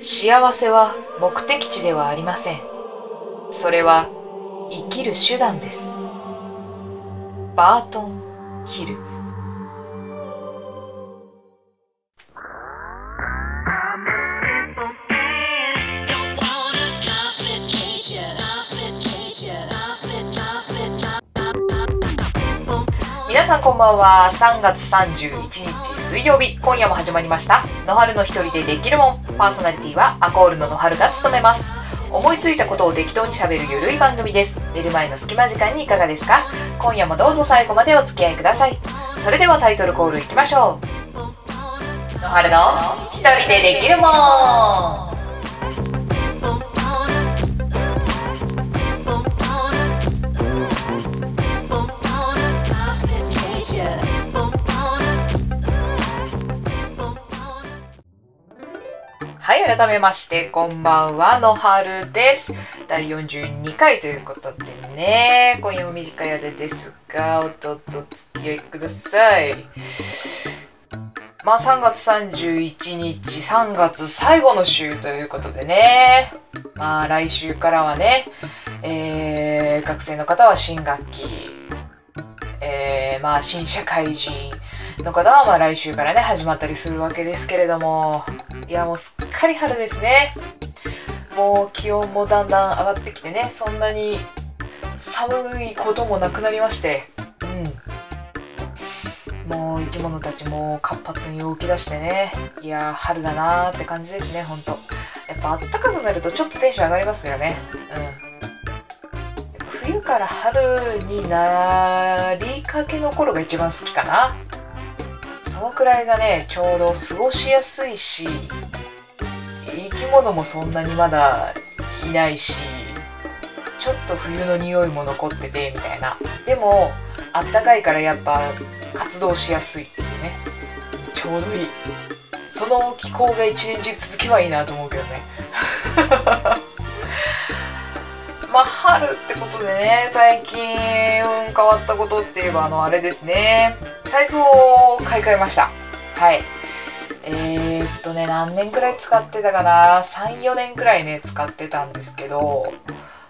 幸せは目的地ではありません。それは生きる手段です。バートン・ヒルズ。さんこんばんは。3月31日水曜日。今夜も始まりました。野春の一人でできるもん。パーソナリティはアコールの野春が務めます。思いついたことを適当にしゃべるゆるい番組です。寝る前の隙間時間にいかがですか？今夜もどうぞ最後までお付き合いください。それではタイトルコールいきましょう。野春の一人でできるもん。はい、改めまして、こんばんは、のはるです。第42回ということでね、今夜も短い間ですが、おどうぞお付き合いください。まあ、3月31日、3月最後の週ということでね、まあ、来週からはね、えー、学生の方は新学期、えー、まあ、新社会人の方は、まあ、来週からね、始まったりするわけですけれども、いやもうすっかり春ですね。もう気温もだんだん上がってきてねそんなに寒いこともなくなりまして。うん。もう生き物たちも活発に動き出してね。いや春だなーって感じですねほんと。やっぱあったかくなるとちょっとテンション上がりますよね。うん。冬から春になりかけの頃が一番好きかなそのくらいがねちょうど過ごしやすいし生き物もそんなにまだいないしちょっと冬の匂いも残っててみたいな。でもあったかいからやっぱ活動しやすいっていうね。ちょうどいい。その気候が一年中続けばいいなと思うけどね。まあ春ってことでね最近変わったことって言えばあのあれですね。財布を買い替えました。はい。えー、っとね何年くらい使ってたかな？34年くらいね使ってたんですけど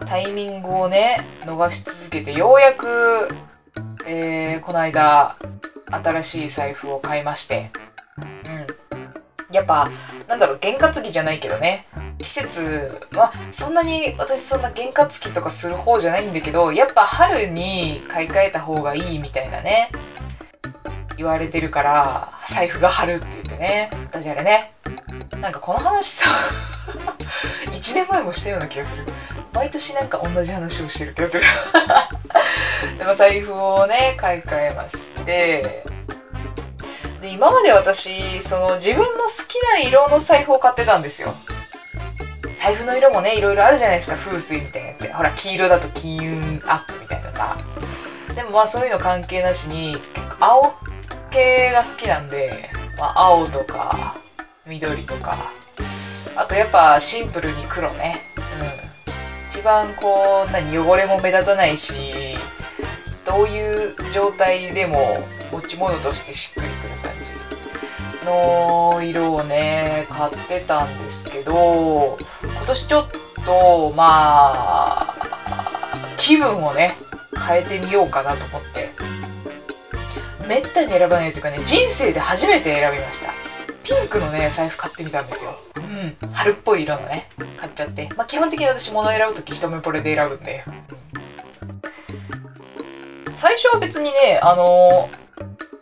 タイミングをね逃し続けてようやく、えー、この間新しい財布を買いまして。うん。やっぱなんだろう験担ぎじゃないけどね。季節はそんなに私そんな験担ぎとかする方じゃないんだけどやっぱ春に買い替えた方がいいみたいなね。言われてるから財布が春って言ってね。ダジャレねなんかこの話さ 1年前もしたような気がする。毎年なんか同じ話をしてる気がする。でも財布をね買い替えまして。で今まで私その自分の好きな色の財布を買ってたんですよ。財布の色もねいろいろあるじゃないですか。風水みたいなやつほら黄色だと金運アップみたいなさ。でもまあそういうの関係なしに青系が好きなんで、まあ、青とか緑とか。あとやっぱシンプルに黒ね。うん。一番こう何汚れも目立たないしどういう状態でも持ち物としてしっくりくる感じ。の色をね買ってたんですけど今年ちょっとまあ気分をね変えてみようかなと思って。めったに選ばないというかね人生で初めて選びました。ピンクのね財布買ってみたんですよ。うん。春っぽい色のね買っちゃって。まあ基本的に私物選ぶ時一目惚れで選ぶんで。最初は別にねあの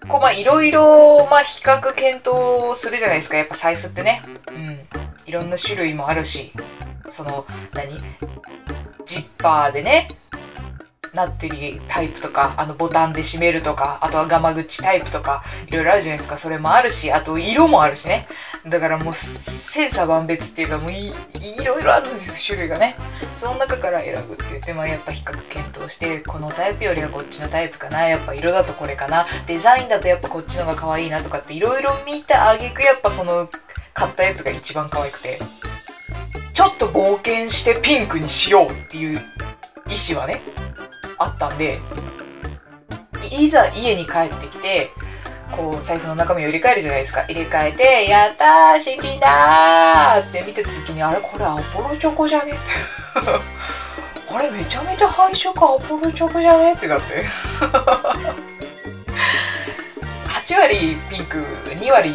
こうまあいろいろまあ比較検討するじゃないですか。やっぱ財布ってね。うん。いろんな種類もあるし。その何？ジッパーでね。なってるタイプとかあのボタンで閉めるとかあとはガマ口タイプとかいろいろあるじゃないですか。それもあるしあと色もあるしね。だからもう千差万別っていうかもういいろいろあるんです種類がね。その中から選ぶって言ってまあやっぱ比較検討してこのタイプよりはこっちのタイプかな。やっぱ色だとこれかな。デザインだとやっぱこっちのが可愛いなとかっていろいろ見たあげくやっぱその買ったやつが一番可愛くて。ちょっと冒険してピンクにしようっていう意思はねあったんでいざ家に帰ってきてこう財布の中身を入れ替えるじゃないですか。入れ替えて「やったー新品だ!」って見てた時にあれこれアポロチョコじゃね？って。あれめちゃめちゃ配色アポロチョコじゃね？ってなって。8割ピンク2割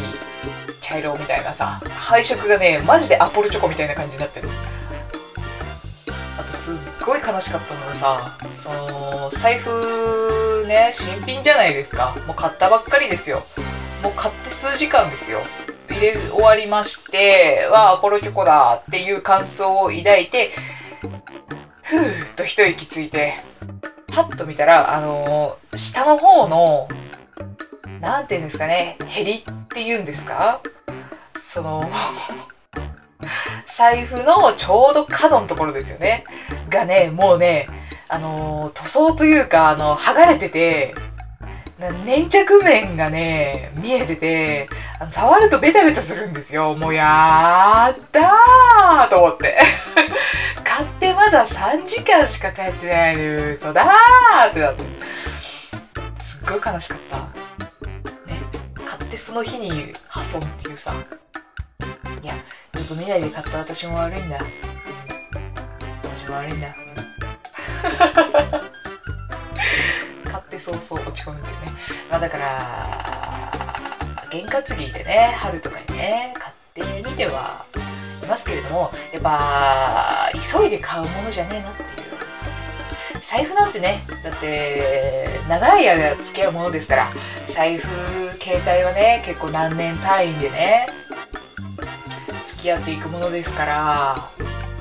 茶色みたいなさ配色がねマジでアポロチョコみたいな感じになってる。ごい悲しかったのがさその財布ね新品じゃないですか。もう買ったばっかりですよ。もう買って数時間ですよ。入れ終わりましてわあアポロチョコだっていう感想を抱いてふーっと一息ついてパッと見たらあのー、下の方の何て言うんですかねヘリっていうんですか？その財布のちょうど角のところですよね。がねもうねあの塗装というかあの剥がれてて粘着面がね見えててあの触るとベタベタするんですよ。もうやったーと思って。買ってまだ3時間しか経ってないのに嘘だーってなって。すっごい悲しかった。ね買ってその日に破損っていうさ。いやよく見ないで買った私も悪いんだ。悪いんだ買って早々落ち込むっていうね。まあだから験担ぎでね春とかにね買ってみてはいますけれどもやっぱ急いで買うものじゃねえなっていう財布なんてねだって長い間付き合うものですから財布携帯はね結構何年単位でね付き合っていくものですから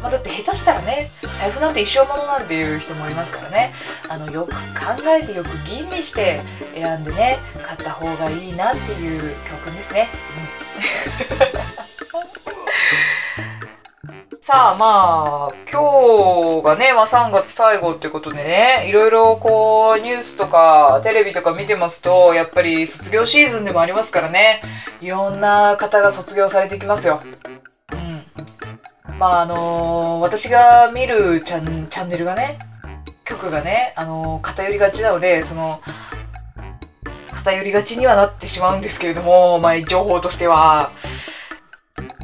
まあ、だって下手したらね財布なんて一生ものなんていう人もいますからね。あのよく考えてよく吟味して選んでね買った方がいいなっていう教訓ですね、さあまあ今日がね、まあ、3月最後ってことでねいろいろこうニュースとかテレビとか見てますとやっぱり卒業シーズンでもありますからねいろんな方が卒業されてきますよ。まああのー、私が見るチャンチャンネルがね曲がね、あのー、偏りがちなのでその偏りがちにはなってしまうんですけれども、まあ、情報としては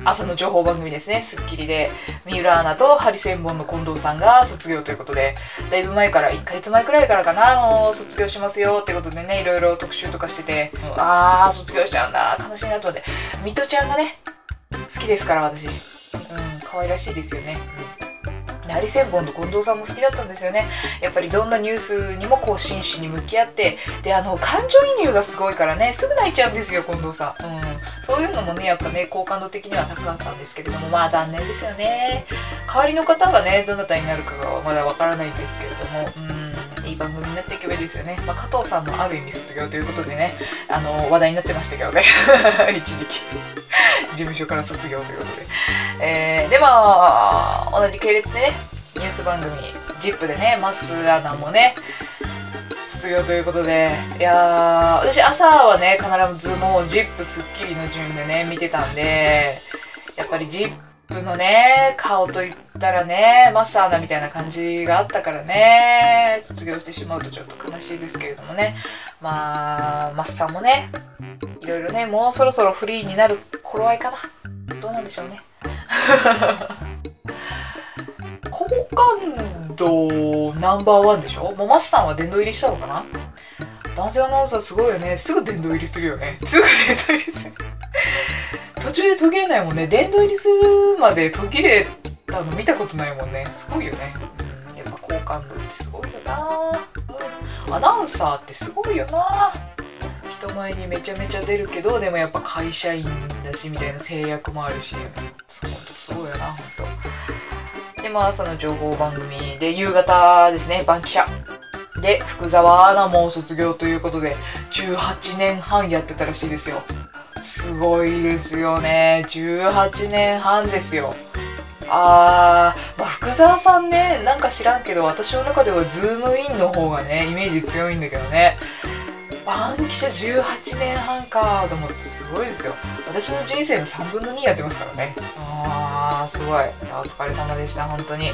朝の情報番組ですね『スッキリ』で。三浦アナとハリセンボンの近藤さんが卒業ということでだいぶ前から1ヶ月前くらいからかなあの卒業しますよってことでねいろいろ特集とかしてて、うん、ああ卒業しちゃうんだ悲しいなと思って。ミトちゃんがね好きですから私。可愛らしいですよね。うん、ハリセンボンと近藤さんも好きだったんですよね。やっぱりどんなニュースにもこう真摯に向き合って、で、あの、感情移入がすごいからね、すぐ泣いちゃうんですよ、近藤さん。うん。そういうのもね、やっぱね、好感度的には高かったんですけれども、まあ残念ですよね。代わりの方がね、どなたになるかがまだわからないんですけれども、うん。いい番組になっていけばいいですよね。まあ、加藤さんもある意味卒業ということでね、あの、話題になってましたけどね。一時期。事務所から卒業ということで。えー、で、まあ、同じ系列でね、ニュース番組、ZIP でね、マスアナもね、卒業ということで、いやー、私朝はね、必ずもう ZIP スッキリの順でね、見てたんで、やっぱり ZIP プのね、顔といったらね、マスアナみたいな感じがあったからね、卒業してしまうとちょっと悲しいですけれどもね。まあ、マスさんもね、いろいろね、もうそろそろフリーになる頃合いかな。どうなんでしょうね。好感度ナンバーワンでしょ？もうマスさんは殿堂入りしたのかな？男性アナウンサーすごいよね。すぐ殿堂入りするよね。すぐ殿堂入りする。途中で途切れないもんね。殿堂入りするまで途切れたの見たことないもんね。すごいよね、うん、やっぱ好感度ってすごいよな、うん、アナウンサーってすごいよな。人前にめちゃめちゃ出るけどでもやっぱ会社員だしみたいな制約もあるし。ほんとすごいよなほんとでまあ朝の情報番組で夕方ですね番記者で福沢アナも卒業ということで18年半やってたらしいですよすごいですよね。18年半ですよ。あー、まあ、福沢さんねなんか知らんけど私の中ではズームインの方がねイメージ強いんだけどね。バンキシャ18年半かと思ってすごいですよ。私の人生の3分の2やってますからね。あーすごい。お疲れ様でした本当に。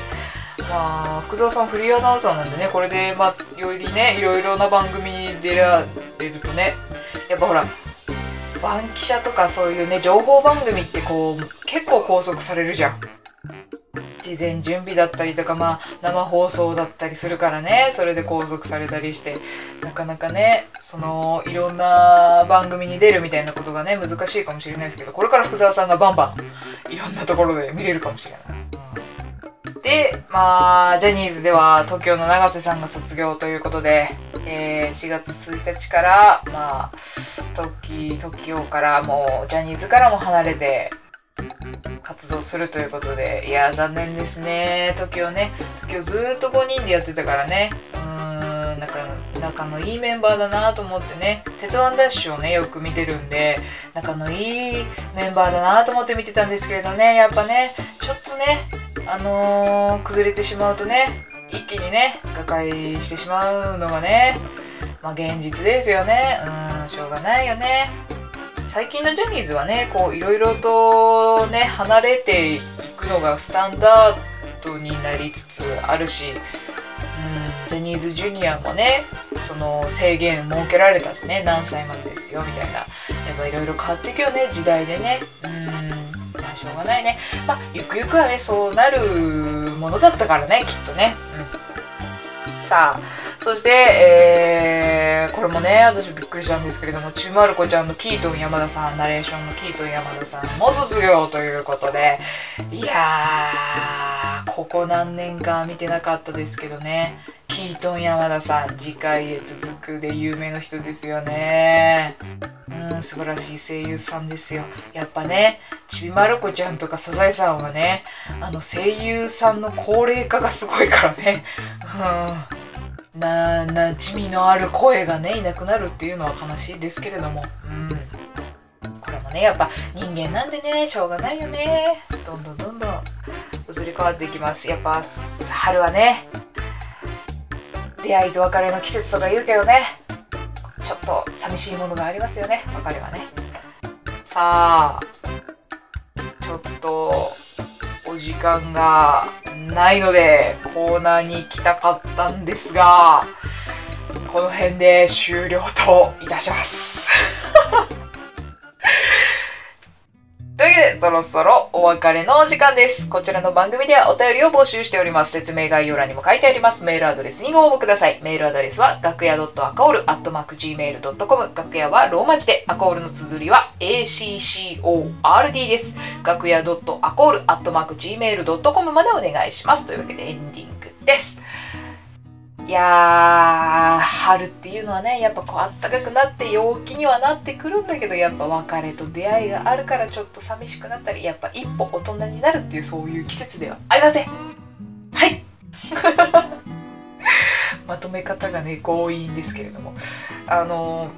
まあ福沢さんフリーアナウンサーなんでねこれでまあよりねいろいろな番組に出られるとねやっぱほらバンキシャとかそういうね情報番組ってこう結構拘束されるじゃん。事前準備だったりとかまあ生放送だったりするからね。それで拘束されたりして。なかなかねそのいろんな番組に出るみたいなことがね難しいかもしれないですけどこれから福沢さんがバンバンいろんなところで見れるかもしれない。で、まあ、ジャニーズでは TOKIO の永瀬さんが卒業ということで、えー、4月1日から、まあ、TOKIO からもう、ジャニーズからも離れて、活動するということで、いや、残念ですね。TOKIO ね。TOKIO ずっと5人でやってたからね。うーん、仲仲のいいメンバーだなと思ってね。鉄腕ダッシュをね、よく見てるんで、仲のいいメンバーだなと思って見てたんですけれどね、やっぱね、ちょっとね、あのー、崩れてしまうとね、一気にね、瓦解してしまうのがね、まあ現実ですよね。うん、しょうがないよね。最近のジャニーズはね、こう、いろいろとね、離れていくのがスタンダードになりつつあるし、うん、ジャニーズジュニアもね、その制限設けられたしね、何歳までですよ、みたいな。やっぱいろいろ変わっていくよね、時代でね。うん、まあしょうがないね。まあ、ゆくゆくはね、そうなるものだったからね、きっとね。うん。さあ、そして、えー、これもね、私びっくりしたんですけれども、ちびまる子ちゃんのキートン山田さん、ナレーションのキートン山田さんも卒業ということで、いやー、ここ何年か見てなかったですけどね、キートン山田さん、次回へ続くで有名の人ですよね。うん、素晴らしい声優さんですよ。やっぱね、ちびまる子ちゃんとかサザエさんはね、あの声優さんの高齢化がすごいからね。うん。な馴染みのある声がねいなくなるっていうのは悲しいですけれどもうんこれもねやっぱ人間なんでねしょうがないよねどんどんどんどん移り変わっていきますやっぱ春はね出会いと別れの季節とか言うけどね。ちょっと寂しいものがありますよね。別れはね。さあちょっとお時間がないのでコーナーに行きたかったんですがこの辺で終了といたします。そろそろお別れのお時間です。こちらの番組ではお便りを募集しております。説明概要欄にも書いてあります。メールアドレスにご応募ください。メールアドレスは、楽屋 .akoul.gmail.com。楽屋はローマ字で、アコールの綴りは ACCORD です。楽屋 .akoul.gmail.com までお願いします。というわけでエンディングです。いやー、春っていうのはね、やっぱこうあったかくなって陽気にはなってくるんだけど、やっぱ別れと出会いがあるからちょっと寂しくなったり、やっぱ一歩大人になるっていうそういう季節ではありません。はい まとめ方がね、強引ですけれども。あの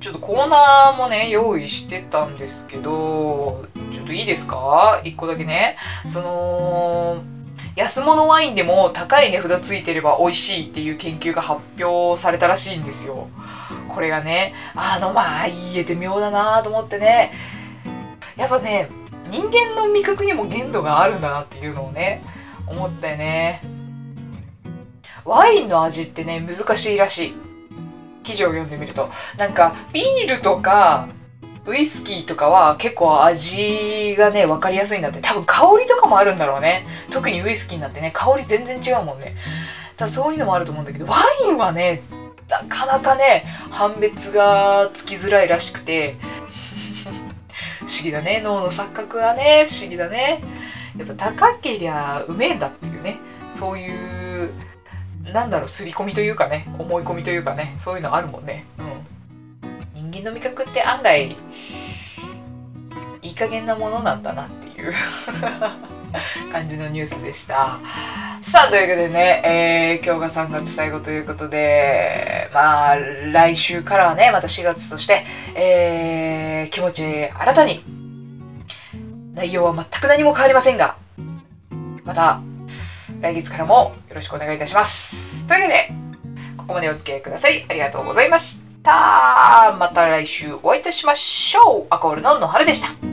ちょっとコーナーもね、用意してたんですけど、ちょっといいですか？一個だけね。その、安物ワインでも高い値札ついてれば美味しいっていう研究が発表されたらしいんですよ。これがね、あの、まあ、言えて妙だなと思ってね。やっぱね、人間の味覚にも限度があるんだなっていうのをね、思ったよね。ワインの味ってね、難しいらしい。記事を読んでみると。なんか、ビールとか、ウイスキーとかは結構味がね、分かりやすいんだって。多分香りとかもあるんだろうね。特にウイスキーなってね、香り全然違うもんね。だそういうのもあると思うんだけど、ワインはね、なかなかね、判別がつきづらいらしくて、不思議だね。脳の錯覚はね、不思議だね。やっぱ高けりゃうめえんだっていうね。そういう、なんだろう、刷り込みというかね、思い込みというかね、そういうのあるもんね。うん。の味覚って案外いい加減なものなんだなっていう 感じのニュースでした。さあ、というわけでね、えー、今日が3月最後ということで、まあ、来週からはね、また4月として、えー、気持ち新たに、内容は全く何も変わりませんが、また、来月からもよろしくお願いいたします。というわけで、ここまでお付き合いくださりありがとうございました。たまた来週お会いいたしましょう。アコールの野春でした。